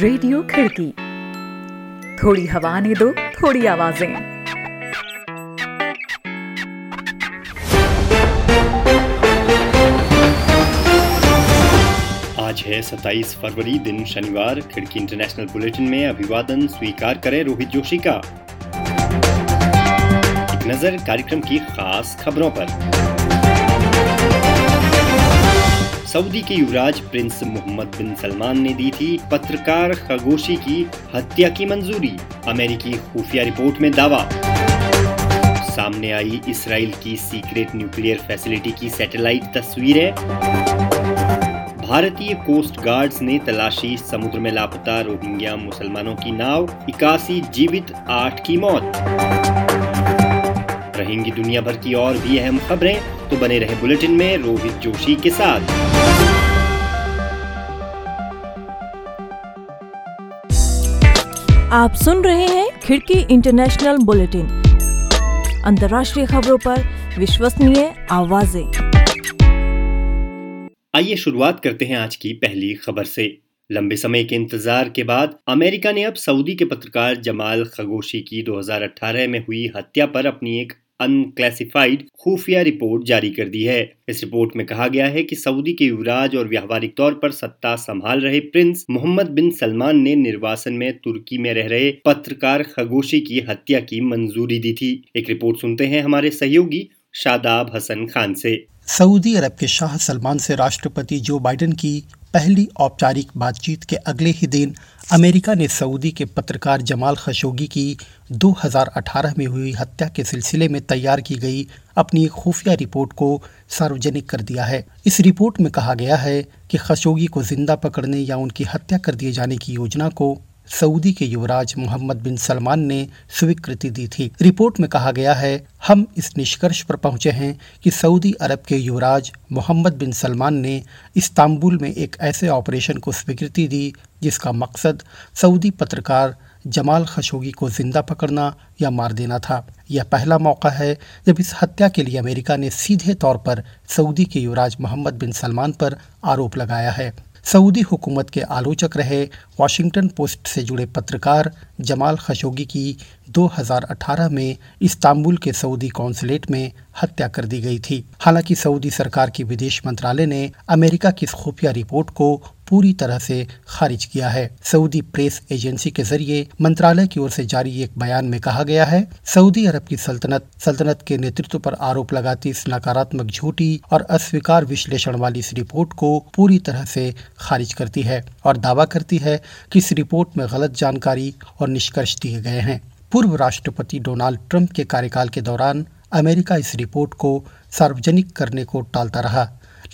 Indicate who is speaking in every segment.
Speaker 1: Radio खिड़की। थोड़ी हवा ने दो, थोड़ी आवाज़ें।
Speaker 2: आज है 27 फरवरी, दिन शनिवार। खिड़की इंटरनेशनल बुलेटिन में अभिवादन स्वीकार करें रोहित जोशी का। एक नज़र कार्यक्रम की खास खबरों पर। सऊदी के युवराज प्रिंस मोहम्मद बिन सलमान ने दी थी पत्रकार खगोशी की हत्या की मंजूरी। अमेरिकी खुफिया रिपोर्ट में दावा। सामने आई इसराइल की सीक्रेट न्यूक्लियर फैसिलिटी की सैटेलाइट तस्वीरें। भारतीय कोस्ट गार्ड्स ने तलाशी समुद्र में लापता रोहिंग्या मुसलमानों की नाव, इक्यासी जीवित, आठ की मौत। रहेंगी दुनिया भर की और भी अहम खबरें तो बने रहे बुलेटिन में रोहित जोशी के साथ।
Speaker 3: आप सुन रहे हैं खिड़की इंटरनेशनल बुलेटिन। अंतर्राष्ट्रीय खबरों पर विश्वसनीय आवाज़ें।
Speaker 2: आइए शुरुआत करते हैं आज की पहली खबर से। लंबे समय के इंतज़ार के बाद अमेरिका ने अब सऊदी के पत्रकार जमाल खगोशी की 2018 में हुई हत्या पर अपनी एक अनक्लासिफाइड खुफिया रिपोर्ट जारी कर दी है। इस रिपोर्ट में कहा गया है कि सऊदी के युवराज और व्यावहारिक तौर पर सत्ता संभाल रहे प्रिंस मोहम्मद बिन सलमान ने निर्वासन में तुर्की में रह रहे पत्रकार खगोशी की हत्या की मंजूरी दी थी। एक रिपोर्ट सुनते हैं हमारे सहयोगी शादाब हसन खान से।
Speaker 4: सऊदी अरब के शाह सलमान से राष्ट्रपति जो बाइडेन की पहली औपचारिक बातचीत के अगले ही दिन अमेरिका ने सऊदी के पत्रकार जमाल खशोगी की 2018 में हुई हत्या के सिलसिले में तैयार की गई अपनी एक खुफिया रिपोर्ट को सार्वजनिक कर दिया है। इस रिपोर्ट में कहा गया है कि खशोगी को ज़िंदा पकड़ने या उनकी हत्या कर दिए जाने की योजना को सऊदी के युवराज मोहम्मद बिन सलमान ने स्वीकृति दी थी। रिपोर्ट में कहा गया है, हम इस निष्कर्ष पर पहुँचे हैं कि सऊदी अरब के युवराज मोहम्मद बिन सलमान ने इस्तांबुल में एक ऐसे ऑपरेशन को स्वीकृति दी जिसका मकसद सऊदी पत्रकार जमाल खशोगी को ज़िंदा पकड़ना या मार देना था। यह पहला मौका है जब इस हत्या के लिए अमेरिका ने सीधे तौर पर सऊदी के युवराज मोहम्मद बिन सलमान पर आरोप लगाया है। सऊदी हुकूमत के आलोचक रहे वाशिंगटन पोस्ट से जुड़े पत्रकार जमाल खशोगी की 2018 में इस्तांबुल के सऊदी कौंसलेट में हत्या कर दी गई थी। हालाँकि सऊदी सरकार की विदेश मंत्रालय ने अमेरिका की खुफिया रिपोर्ट को पूरी तरह से खारिज किया है। सऊदी प्रेस एजेंसी के ज़रिए मंत्रालय की ओर से जारी एक बयान में कहा गया है, सऊदी अरब की सल्तनत सल्तनत के नेतृत्व पर आरोप लगाती इस नकारात्मक झूठी और अस्वीकार विश्लेषण वाली इस रिपोर्ट को पूरी तरह से खारिज करती है और दावा करती है कि इस रिपोर्ट में गलत जानकारी और निष्कर्ष दिए गए हैं। पूर्व राष्ट्रपति डोनाल्ड ट्रंप के कार्यकाल के दौरान अमेरिका इस रिपोर्ट को सार्वजनिक करने को टालता रहा।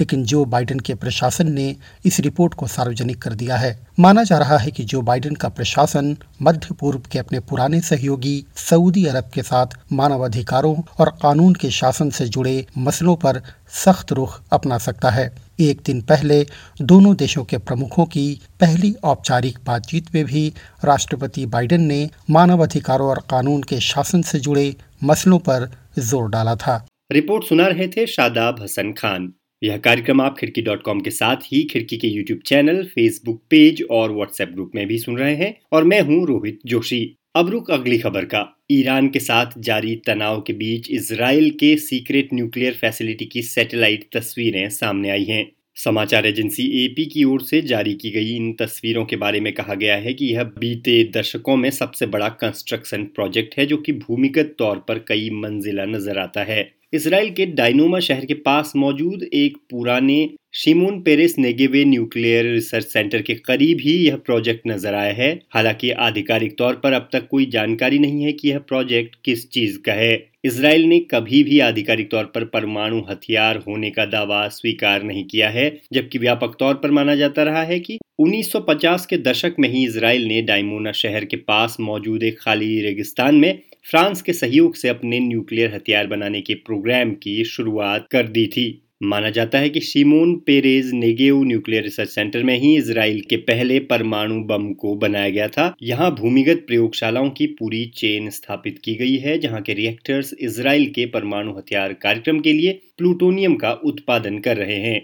Speaker 4: लेकिन जो बाइडेन के प्रशासन ने इस रिपोर्ट को सार्वजनिक कर दिया है। माना जा रहा है कि जो बाइडेन का प्रशासन मध्य पूर्व के अपने पुराने सहयोगी सऊदी अरब के साथ मानवाधिकारों और कानून के शासन से जुड़े मसलों पर सख्त रुख अपना सकता है। एक दिन पहले दोनों देशों के प्रमुखों की पहली औपचारिक बातचीत में भी राष्ट्रपति बाइडेन ने मानवाधिकारों और कानून के शासन से जुड़े मसलों पर ज़ोर डाला था।
Speaker 2: रिपोर्ट सुना रहे थे शादाब हसन खान। यह कार्यक्रम आप खिड़की डॉट कॉम के साथ ही खिड़की के यूट्यूब चैनल, फेसबुक पेज और व्हाट्सएप ग्रुप में भी सुन रहे हैं। और मैं हूँ रोहित जोशी। अब रुक अगली खबर का। ईरान के साथ जारी तनाव के बीच इसराइल के सीक्रेट न्यूक्लियर फैसिलिटी की सैटेलाइट तस्वीरें सामने आई हैं। समाचार एजेंसी एपी की ओर से जारी की गई इन तस्वीरों के बारे में कहा गया है कि यह बीते दशकों में सबसे बड़ा कंस्ट्रक्शन प्रोजेक्ट है जो कि भूमिगत तौर पर कई मंजिला नज़र आता है। इसराइल के डायनोमा शहर के पास मौजूद एक पुराने Shimon Peres Negev nuclear research centre के करीब ही यह प्रोजेक्ट नज़र आया है। हालाँकि आधिकारिक तौर पर अब तक कोई जानकारी नहीं है कि यह प्रोजेक्ट किस चीज़ का है। इसराइल ने कभी भी आधिकारिक तौर पर परमाणु हथियार होने का दावा स्वीकार नहीं किया है, जबकि व्यापक तौर पर माना जाता रहा है कि 1950 के दशक में ही इसराइल ने डायमोना शहर के पास मौजूद एक खाली रेगिस्तान में फ्रांस के सहयोग से अपने न्यूक्लियर हथियार बनाने के प्रोग्राम की शुरुआत कर दी थी। माना जाता है कि Shimon Peres Negev nuclear research centre में ही इसराइल के पहले परमाणु बम को बनाया गया था। यहाँ भूमिगत प्रयोगशालाओं की पूरी चेन स्थापित की गई है, जहाँ के रिएक्टर्स इसराइल के परमाणु हथियार कार्यक्रम के लिए प्लूटोनियम का उत्पादन कर रहे हैं।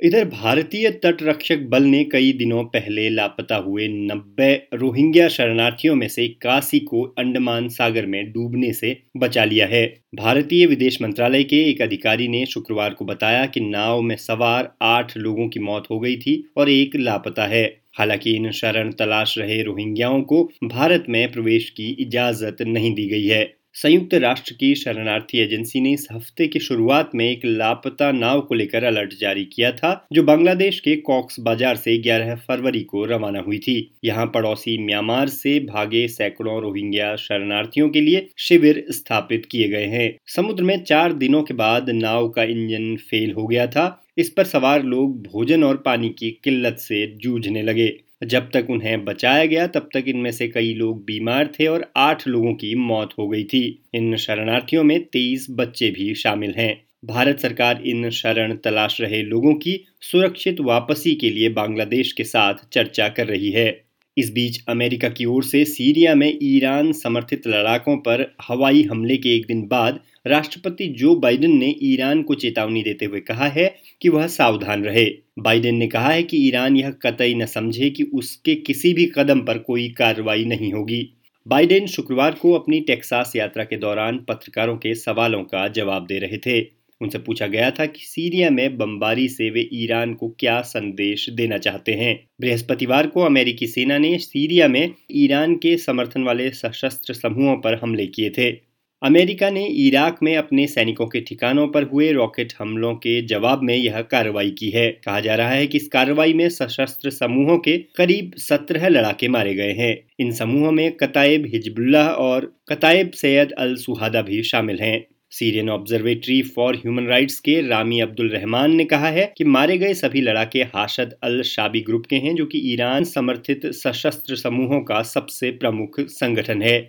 Speaker 2: इधर भारतीय तटरक्षक बल ने कई दिनों पहले लापता हुए 90 रोहिंग्या शरणार्थियों में से इक्यासी को अंडमान सागर में डूबने से बचा लिया है। भारतीय विदेश मंत्रालय के एक अधिकारी ने शुक्रवार को बताया कि नाव में सवार आठ लोगों की मौत हो गई थी और एक लापता है। हालाँकि इन शरण तलाश रहे रोहिंग्याओं को भारत में प्रवेश की इजाज़त नहीं दी गई है। संयुक्त राष्ट्र की शरणार्थी एजेंसी ने इस हफ़्ते की शुरुआत में एक लापता नाव को लेकर अलर्ट जारी किया था, जो बांग्लादेश के कॉक्स बाज़ार से 11 फरवरी को रवाना हुई थी। यहाँ पड़ोसी म्यांमार से भागे सैकड़ों रोहिंग्या शरणार्थियों के लिए शिविर स्थापित किए गए हैं। समुद्र में चार दिनों के बाद नाव का इंजन फेल हो गया था। इस पर सवार लोग भोजन और पानी की किल्लत से जूझने लगे। जब तक उन्हें बचाया गया, तब तक इनमें से कई लोग बीमार थे और आठ लोगों की मौत हो गई थी। इन शरणार्थियों में तेईस बच्चे भी शामिल हैं। भारत सरकार इन शरण तलाश रहे लोगों की सुरक्षित वापसी के लिए बांग्लादेश के साथ चर्चा कर रही है। इस बीच अमेरिका की ओर से सीरिया में ईरान समर्थित लड़ाकों पर हवाई हमले के एक दिन बाद राष्ट्रपति जो बाइडेन ने ईरान को चेतावनी देते हुए कहा है कि वह सावधान रहे। बाइडेन ने कहा है कि ईरान यह कतई न समझे कि उसके किसी भी कदम पर कोई कार्रवाई नहीं होगी। बाइडेन शुक्रवार को अपनी टेक्सास यात्रा के दौरान पत्रकारों के सवालों का जवाब दे रहे थे। उनसे पूछा गया था कि सीरिया में बमबारी से वे ईरान को क्या संदेश देना चाहते हैं। बृहस्पतिवार को अमेरिकी सेना ने सीरिया में ईरान के समर्थन वाले सशस्त्र समूहों पर हमले किए थे। अमेरिका ने इराक में अपने सैनिकों के ठिकानों पर हुए रॉकेट हमलों के जवाब में यह कार्रवाई की है। कहा जा रहा है कि इस कार्रवाई में सशस्त्र समूहों के करीब सत्रह लड़ाके मारे गए हैं। इन समूहों में कताइब हिजबुल्लाह और कतायब सैयद अल सुहादा भी शामिल हैं। Syrian observatory for human rights के रामी अब्दुल रहमान ने कहा है कि मारे गए सभी लड़ाके हाशद अल शाबी ग्रुप के हैं, जो कि ईरान समर्थित सशस्त्र समूहों का सबसे प्रमुख संगठन है।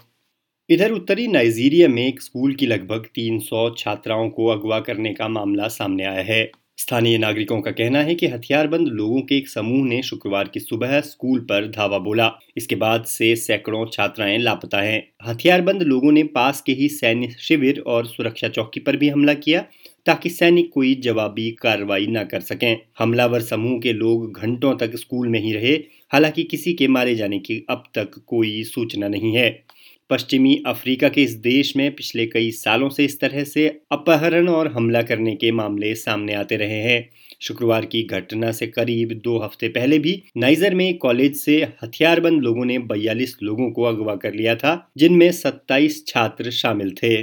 Speaker 2: इधर उत्तरी नाइजीरिया में एक स्कूल की लगभग 300 छात्राओं को अगवा करने का मामला सामने आया है। स्थानीय नागरिकों का कहना है कि हथियारबंद लोगों के एक समूह ने शुक्रवार की सुबह स्कूल पर धावा बोला। इसके बाद से सैकड़ों छात्राएँ लापता हैं। हथियारबंद लोगों ने पास के ही सैन्य शिविर और सुरक्षा चौकी पर भी हमला किया ताकि सैनिक कोई जवाबी कार्रवाई न कर सकें। हमलावर समूह के लोग घंटों तक स्कूल में ही रहे। हालाँकि किसी के मारे जाने की अब तक कोई सूचना नहीं है। पश्चिमी अफ्रीका के इस देश में पिछले कई सालों से इस तरह से अपहरण और हमला करने के मामले सामने आते रहे हैं। शुक्रवार की घटना से करीब दो हफ़्ते पहले भी नाइजर में कॉलेज से हथियारबंद लोगों ने बयालीस लोगों को अगवा कर लिया था, जिनमें 27 छात्र शामिल थे।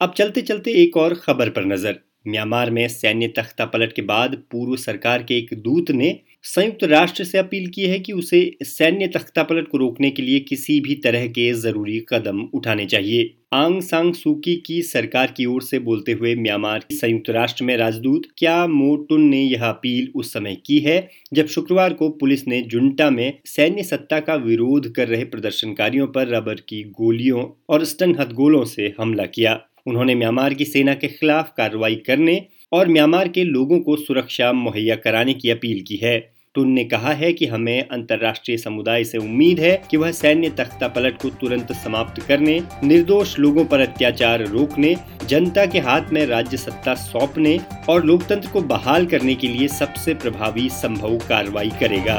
Speaker 2: अब चलते चलते एक और खबर पर नज़र। म्यांमार में सैन्य तख्ता पलट के बाद पूर्व सरकार के एक दूत ने संयुक्त राष्ट्र से अपील की है कि उसे सैन्य तख्तापलट को रोकने के लिए किसी भी तरह के ज़रूरी कदम उठाने चाहिए। आंग सांग सूकी की सरकार की ओर से बोलते हुए म्यांमार संयुक्त राष्ट्र में राजदूत क्या मोटुन ने यह अपील उस समय की है, जब शुक्रवार को पुलिस ने जुंटा में सैन्य सत्ता का विरोध कर रहे प्रदर्शनकारियों पर रबर की गोलियों और स्टन हथगोलों से हमला किया। उन्होंने म्यांमार की सेना के खिलाफ कार्रवाई करने और म्यांमार के लोगों को सुरक्षा मुहैया कराने की अपील की है। टुन ने कहा है कि हमें अंतर्राष्ट्रीय समुदाय से उम्मीद है कि वह सैन्य तख्ता पलट को तुरंत समाप्त करने, निर्दोष लोगों पर अत्याचार रोकने, जनता के हाथ में राज्य सत्ता सौंपने और लोकतंत्र को बहाल करने के लिए सबसे प्रभावी संभव कार्रवाई करेगा।